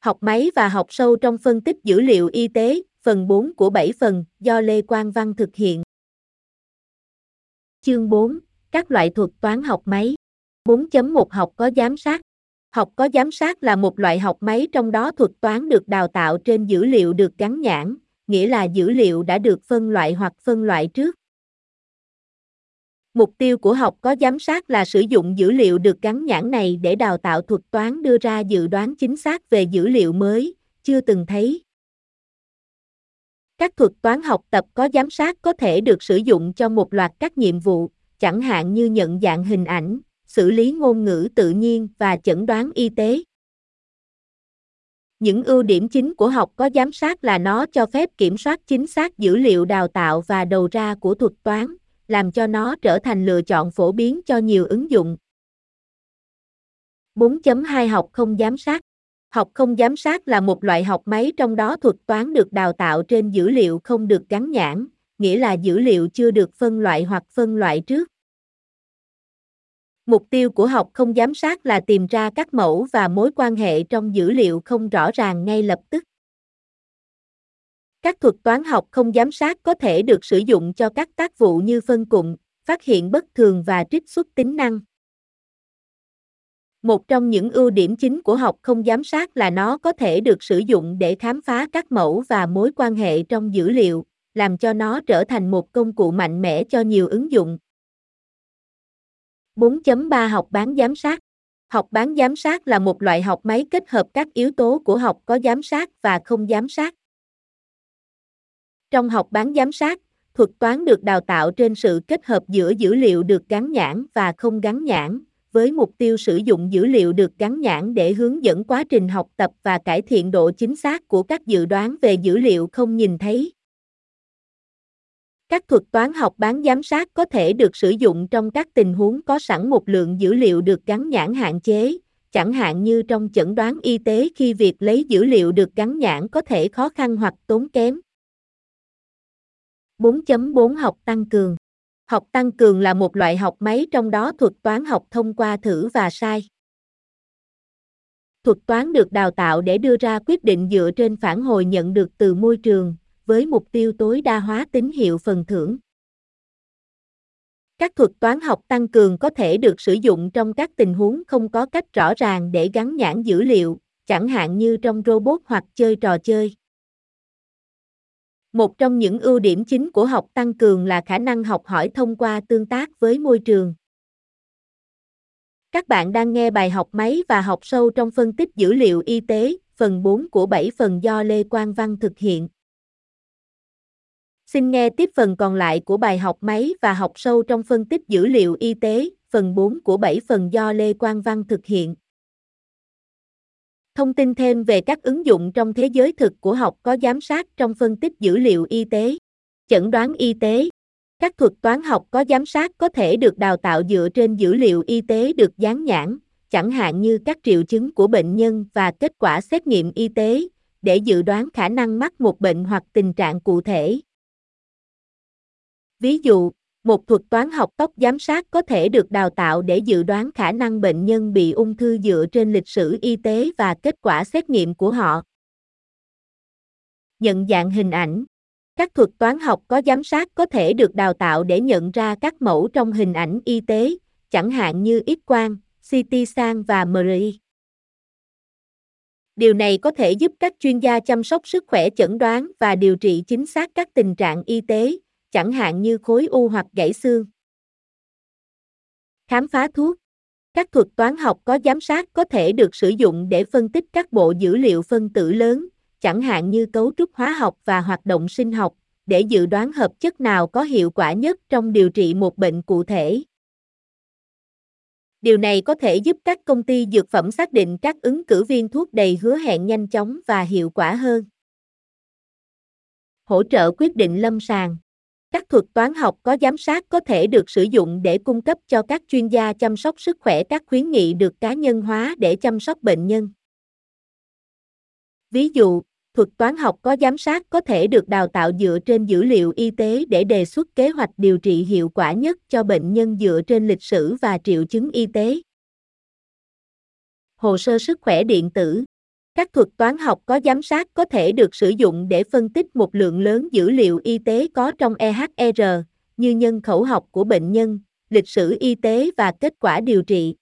Học máy và học sâu trong phân tích dữ liệu y tế, phần 4 của 7 phần, do Lê Quang Văn thực hiện. Chương 4, các loại thuật toán học máy. 4.1 Học có giám sát. Học có giám sát là một loại học máy trong đó thuật toán được đào tạo trên dữ liệu được gắn nhãn, nghĩa là dữ liệu đã được phân loại hoặc phân loại trước. Mục tiêu của học có giám sát là sử dụng dữ liệu được gắn nhãn này để đào tạo thuật toán đưa ra dự đoán chính xác về dữ liệu mới, chưa từng thấy. Các thuật toán học tập có giám sát có thể được sử dụng cho một loạt các nhiệm vụ, chẳng hạn như nhận dạng hình ảnh, xử lý ngôn ngữ tự nhiên và chẩn đoán y tế. Những ưu điểm chính của học có giám sát là nó cho phép kiểm soát chính xác dữ liệu đào tạo và đầu ra của thuật toán, làm cho nó trở thành lựa chọn phổ biến cho nhiều ứng dụng. 4.2 Học không giám sát Học không giám sát là một loại học máy trong đó thuật toán được đào tạo trên dữ liệu không được gắn nhãn, nghĩa là dữ liệu chưa được phân loại hoặc phân loại trước. Mục tiêu của học không giám sát là tìm ra các mẫu và mối quan hệ trong dữ liệu không rõ ràng ngay lập tức. Các thuật toán học không giám sát có thể được sử dụng cho các tác vụ như phân cụm, phát hiện bất thường và trích xuất tính năng. Một trong những ưu điểm chính của học không giám sát là nó có thể được sử dụng để khám phá các mẫu và mối quan hệ trong dữ liệu, làm cho nó trở thành một công cụ mạnh mẽ cho nhiều ứng dụng. 4.3 Học bán giám sát Học bán giám sát là một loại học máy kết hợp các yếu tố của học có giám sát và không giám sát. Trong học bán giám sát, thuật toán được đào tạo trên sự kết hợp giữa dữ liệu được gắn nhãn và không gắn nhãn, với mục tiêu sử dụng dữ liệu được gắn nhãn để hướng dẫn quá trình học tập và cải thiện độ chính xác của các dự đoán về dữ liệu không nhìn thấy. Các thuật toán học bán giám sát có thể được sử dụng trong các tình huống có sẵn một lượng dữ liệu được gắn nhãn hạn chế, chẳng hạn như trong chẩn đoán y tế khi việc lấy dữ liệu được gắn nhãn có thể khó khăn hoặc tốn kém. 4.4 Học tăng cường Học tăng cường là một loại học máy trong đó thuật toán học thông qua thử và sai. Thuật toán được đào tạo để đưa ra quyết định dựa trên phản hồi nhận được từ môi trường, với mục tiêu tối đa hóa tín hiệu phần thưởng. Các thuật toán học tăng cường có thể được sử dụng trong các tình huống không có cách rõ ràng để gắn nhãn dữ liệu, chẳng hạn như trong robot hoặc chơi trò chơi. Một trong những ưu điểm chính của học tăng cường là khả năng học hỏi thông qua tương tác với môi trường. Các bạn đang nghe bài học máy và học sâu trong phân tích dữ liệu y tế, phần 4 của 7 phần do Lê Quang Văn thực hiện. Xin nghe tiếp phần còn lại của bài học máy và học sâu trong phân tích dữ liệu y tế, phần 4 của 7 phần do Lê Quang Văn thực hiện. Thông tin thêm về các ứng dụng trong thế giới thực của học có giám sát trong phân tích dữ liệu y tế, chẩn đoán y tế. Các thuật toán học có giám sát có thể được đào tạo dựa trên dữ liệu y tế được dán nhãn, chẳng hạn như các triệu chứng của bệnh nhân và kết quả xét nghiệm y tế, để dự đoán khả năng mắc một bệnh hoặc tình trạng cụ thể. Ví dụ, một thuật toán học tóc giám sát có thể được đào tạo để dự đoán khả năng bệnh nhân bị ung thư dựa trên lịch sử y tế và kết quả xét nghiệm của họ. Nhận dạng hình ảnh Các thuật toán học có giám sát có thể được đào tạo để nhận ra các mẫu trong hình ảnh y tế, chẳng hạn như X-quang, CT scan và MRI. Điều này có thể giúp các chuyên gia chăm sóc sức khỏe chẩn đoán và điều trị chính xác các tình trạng y tế, chẳng hạn như khối u hoặc gãy xương. Khám phá thuốc Các thuật toán học có giám sát có thể được sử dụng để phân tích các bộ dữ liệu phân tử lớn, chẳng hạn như cấu trúc hóa học và hoạt động sinh học, để dự đoán hợp chất nào có hiệu quả nhất trong điều trị một bệnh cụ thể. Điều này có thể giúp các công ty dược phẩm xác định các ứng cử viên thuốc đầy hứa hẹn nhanh chóng và hiệu quả hơn. Hỗ trợ quyết định lâm sàng các thuật toán học có giám sát có thể được sử dụng để cung cấp cho các chuyên gia chăm sóc sức khỏe các khuyến nghị được cá nhân hóa để chăm sóc bệnh nhân. Ví dụ, thuật toán học có giám sát có thể được đào tạo dựa trên dữ liệu y tế để đề xuất kế hoạch điều trị hiệu quả nhất cho bệnh nhân dựa trên lịch sử và triệu chứng y tế. Hồ sơ sức khỏe điện tử các thuật toán học có giám sát có thể được sử dụng để phân tích một lượng lớn dữ liệu y tế có trong EHR, như nhân khẩu học của bệnh nhân, lịch sử y tế và kết quả điều trị.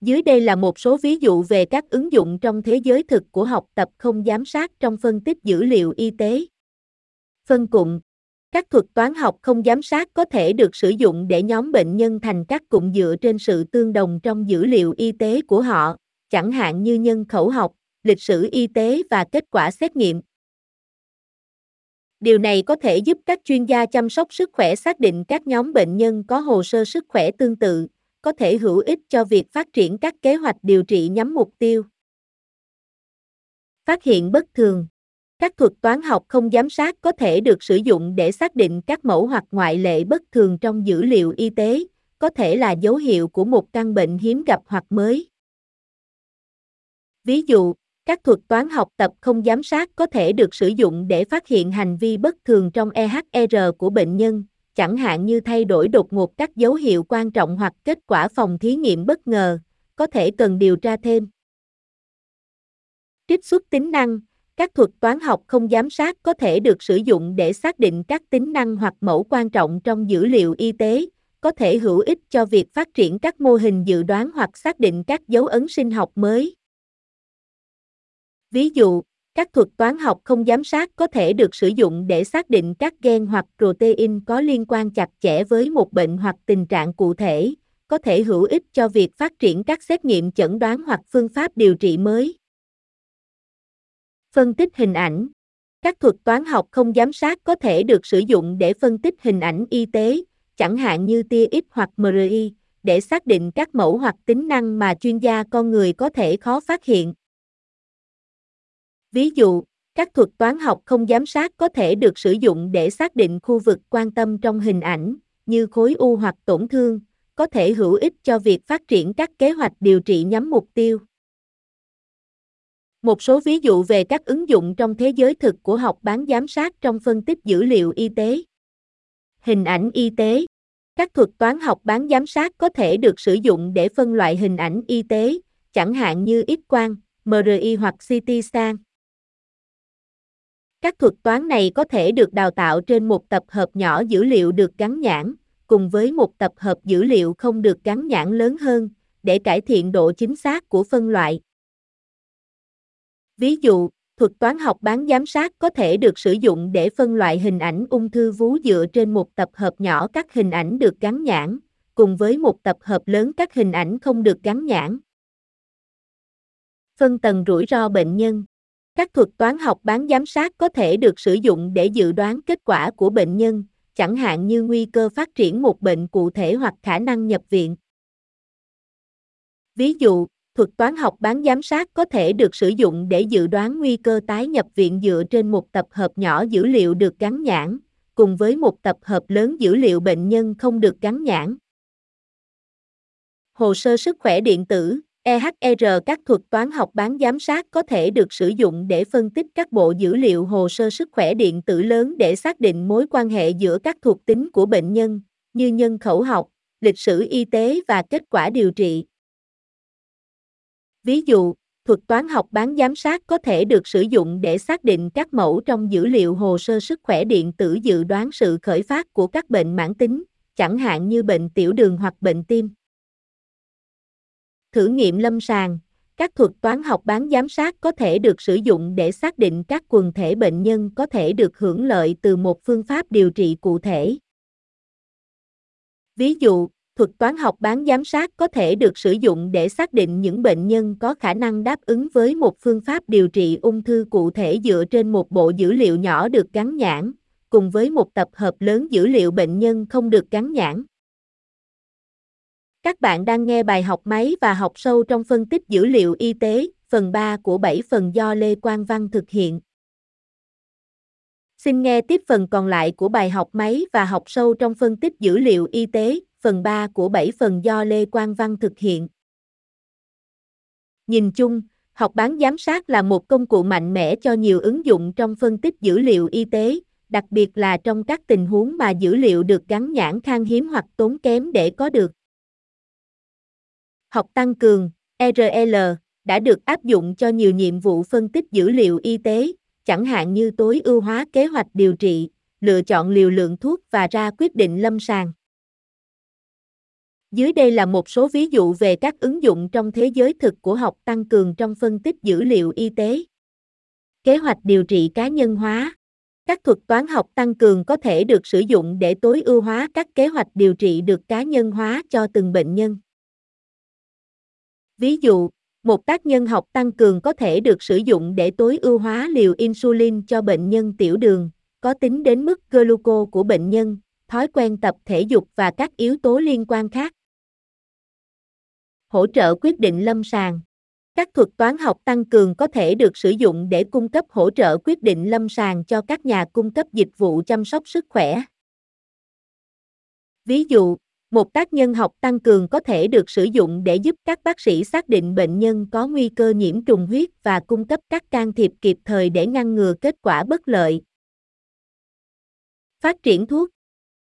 Dưới đây là một số ví dụ về các ứng dụng trong thế giới thực của học tập không giám sát trong phân tích dữ liệu y tế. Phân cụm các thuật toán học không giám sát có thể được sử dụng để nhóm bệnh nhân thành các cụm dựa trên sự tương đồng trong dữ liệu y tế của họ, chẳng hạn như nhân khẩu học, lịch sử y tế và kết quả xét nghiệm. Điều này có thể giúp các chuyên gia chăm sóc sức khỏe xác định các nhóm bệnh nhân có hồ sơ sức khỏe tương tự, có thể hữu ích cho việc phát triển các kế hoạch điều trị nhắm mục tiêu. Phát hiện bất thường các thuật toán học không giám sát có thể được sử dụng để xác định các mẫu hoặc ngoại lệ bất thường trong dữ liệu y tế, có thể là dấu hiệu của một căn bệnh hiếm gặp hoặc mới. Ví dụ, các thuật toán học tập không giám sát có thể được sử dụng để phát hiện hành vi bất thường trong EHR của bệnh nhân, chẳng hạn như thay đổi đột ngột các dấu hiệu quan trọng hoặc kết quả phòng thí nghiệm bất ngờ, có thể cần điều tra thêm. Trích xuất tính năng các thuật toán học không giám sát có thể được sử dụng để xác định các tính năng hoặc mẫu quan trọng trong dữ liệu y tế, có thể hữu ích cho việc phát triển các mô hình dự đoán hoặc xác định các dấu ấn sinh học mới. Ví dụ, các thuật toán học không giám sát có thể được sử dụng để xác định các gen hoặc protein có liên quan chặt chẽ với một bệnh hoặc tình trạng cụ thể, có thể hữu ích cho việc phát triển các xét nghiệm chẩn đoán hoặc phương pháp điều trị mới. Phân tích hình ảnh Các thuật toán học không giám sát có thể được sử dụng để phân tích hình ảnh y tế, chẳng hạn như tia X hoặc MRI, để xác định các mẫu hoặc tính năng mà chuyên gia con người có thể khó phát hiện. Ví dụ, các thuật toán học không giám sát có thể được sử dụng để xác định khu vực quan tâm trong hình ảnh, như khối u hoặc tổn thương, có thể hữu ích cho việc phát triển các kế hoạch điều trị nhắm mục tiêu. Một số ví dụ về các ứng dụng trong thế giới thực của học bán giám sát trong phân tích dữ liệu y tế. Hình ảnh y tế Các thuật toán học bán giám sát có thể được sử dụng để phân loại hình ảnh y tế, chẳng hạn như X-quang, MRI hoặc CT scan. Các thuật toán này có thể được đào tạo trên một tập hợp nhỏ dữ liệu được gắn nhãn, cùng với một tập hợp dữ liệu không được gắn nhãn lớn hơn, để cải thiện độ chính xác của phân loại. Ví dụ, thuật toán học bán giám sát có thể được sử dụng để phân loại hình ảnh ung thư vú dựa trên một tập hợp nhỏ các hình ảnh được gắn nhãn, cùng với một tập hợp lớn các hình ảnh không được gắn nhãn. Phân tầng rủi ro bệnh nhân các thuật toán học bán giám sát có thể được sử dụng để dự đoán kết quả của bệnh nhân, chẳng hạn như nguy cơ phát triển một bệnh cụ thể hoặc khả năng nhập viện. Ví dụ, thuật toán học bán giám sát có thể được sử dụng để dự đoán nguy cơ tái nhập viện dựa trên một tập hợp nhỏ dữ liệu được gắn nhãn, cùng với một tập hợp lớn dữ liệu bệnh nhân không được gắn nhãn. Hồ sơ sức khỏe điện tử EHR các thuật toán học bán giám sát có thể được sử dụng để phân tích các bộ dữ liệu hồ sơ sức khỏe điện tử lớn để xác định mối quan hệ giữa các thuộc tính của bệnh nhân, như nhân khẩu học, lịch sử y tế và kết quả điều trị. Ví dụ, thuật toán học bán giám sát có thể được sử dụng để xác định các mẫu trong dữ liệu hồ sơ sức khỏe điện tử dự đoán sự khởi phát của các bệnh mãn tính, chẳng hạn như bệnh tiểu đường hoặc bệnh tim. Thử nghiệm lâm sàng Các thuật toán học bán giám sát có thể được sử dụng để xác định các quần thể bệnh nhân có thể được hưởng lợi từ một phương pháp điều trị cụ thể. Ví dụ, thuật toán học bán giám sát có thể được sử dụng để xác định những bệnh nhân có khả năng đáp ứng với một phương pháp điều trị ung thư cụ thể dựa trên một bộ dữ liệu nhỏ được gắn nhãn, cùng với một tập hợp lớn dữ liệu bệnh nhân không được gắn nhãn. Các bạn đang nghe bài học máy và học sâu trong phân tích dữ liệu y tế, phần 3 của 7 phần do Lê Quang Văn thực hiện. Xin nghe tiếp phần còn lại của bài học máy và học sâu trong phân tích dữ liệu y tế, phần 3 của 7 phần do Lê Quang Văn thực hiện. Nhìn chung, học bán giám sát là một công cụ mạnh mẽ cho nhiều ứng dụng trong phân tích dữ liệu y tế, đặc biệt là trong các tình huống mà dữ liệu được gắn nhãn khan hiếm hoặc tốn kém để có được. Học tăng cường, RL đã được áp dụng cho nhiều nhiệm vụ phân tích dữ liệu y tế, chẳng hạn như tối ưu hóa kế hoạch điều trị, lựa chọn liều lượng thuốc và ra quyết định lâm sàng. Dưới đây là một số ví dụ về các ứng dụng trong thế giới thực của học tăng cường trong phân tích dữ liệu y tế. Kế hoạch điều trị cá nhân hóa. Các thuật toán học tăng cường có thể được sử dụng để tối ưu hóa các kế hoạch điều trị được cá nhân hóa cho từng bệnh nhân. Ví dụ, một tác nhân học tăng cường có thể được sử dụng để tối ưu hóa liều insulin cho bệnh nhân tiểu đường, có tính đến mức gluco của bệnh nhân, thói quen tập thể dục và các yếu tố liên quan khác. Hỗ trợ quyết định lâm sàng. Các thuật toán học tăng cường có thể được sử dụng để cung cấp hỗ trợ quyết định lâm sàng cho các nhà cung cấp dịch vụ chăm sóc sức khỏe. Ví dụ, một tác nhân học tăng cường có thể được sử dụng để giúp các bác sĩ xác định bệnh nhân có nguy cơ nhiễm trùng huyết và cung cấp các can thiệp kịp thời để ngăn ngừa kết quả bất lợi. Phát triển thuốc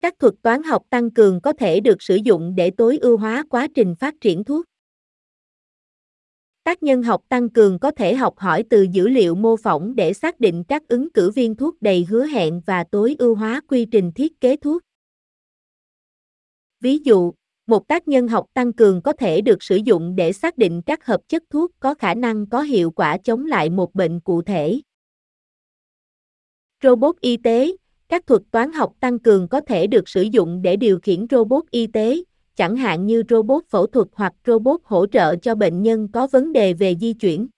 Các thuật toán học tăng cường có thể được sử dụng để tối ưu hóa quá trình phát triển thuốc. Tác nhân học tăng cường có thể học hỏi từ dữ liệu mô phỏng để xác định các ứng cử viên thuốc đầy hứa hẹn và tối ưu hóa quy trình thiết kế thuốc. Ví dụ, một tác nhân học tăng cường có thể được sử dụng để xác định các hợp chất thuốc có khả năng có hiệu quả chống lại một bệnh cụ thể. Robot y tế, các thuật toán học tăng cường có thể được sử dụng để điều khiển robot y tế, chẳng hạn như robot phẫu thuật hoặc robot hỗ trợ cho bệnh nhân có vấn đề về di chuyển.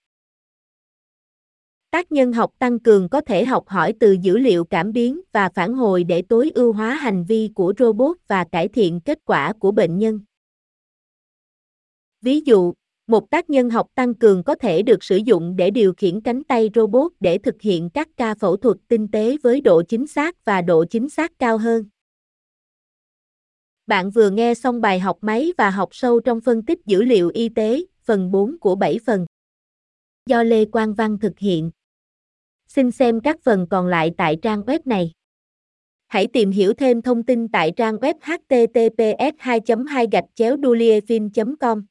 Tác nhân học tăng cường có thể học hỏi từ dữ liệu cảm biến và phản hồi để tối ưu hóa hành vi của robot và cải thiện kết quả của bệnh nhân. Ví dụ, một tác nhân học tăng cường có thể được sử dụng để điều khiển cánh tay robot để thực hiện các ca phẫu thuật tinh tế với độ chính xác và độ chính xác cao hơn. Bạn vừa nghe xong bài học máy và học sâu trong phân tích dữ liệu y tế, phần 4 của 7 phần. Do Lê Quang Văn thực hiện. Xin xem các phần còn lại tại trang web này. Hãy tìm hiểu thêm thông tin tại trang web https 2 2 duliefin com